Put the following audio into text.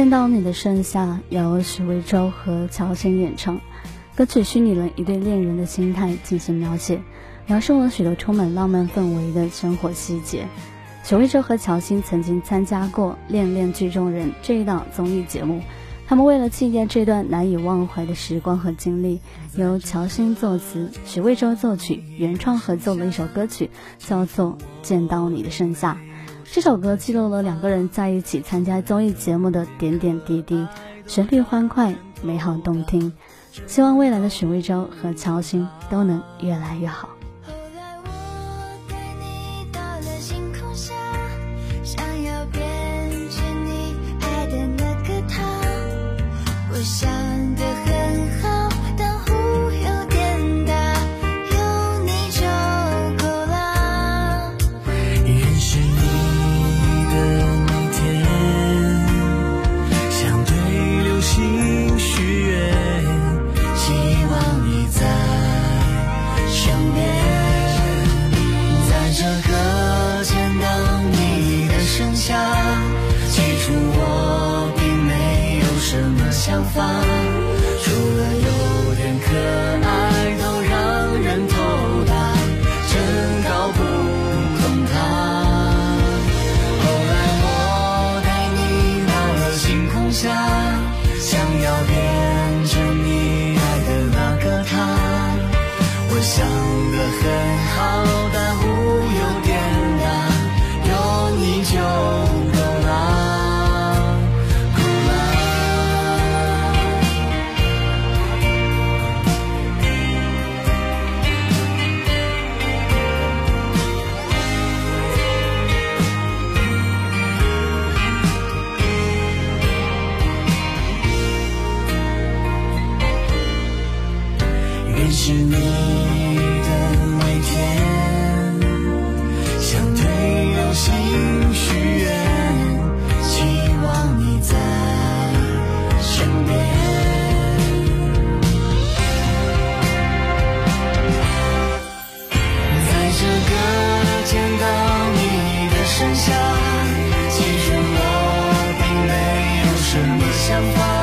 见到你的盛夏由许魏洲和乔欣演唱，歌曲虚拟了一对恋人的心态进行描写，描述了许多充满浪漫氛围的生活细节。许魏洲和乔欣曾经参加过《恋恋剧中人》这一档综艺节目。他们为了纪念这段难以忘怀的时光和经历，由乔欣作词，许魏洲作曲，原创合作了一首歌曲，叫做《见到你的盛夏》。这首歌记录了两个人在一起参加综艺节目的点点滴滴，旋律欢快，美好动听。希望未来的许魏洲和乔欣都能越来越好。是你的每天向对流星许愿期望你在身边。在这个见到你的盛夏其实我并没有什么想法。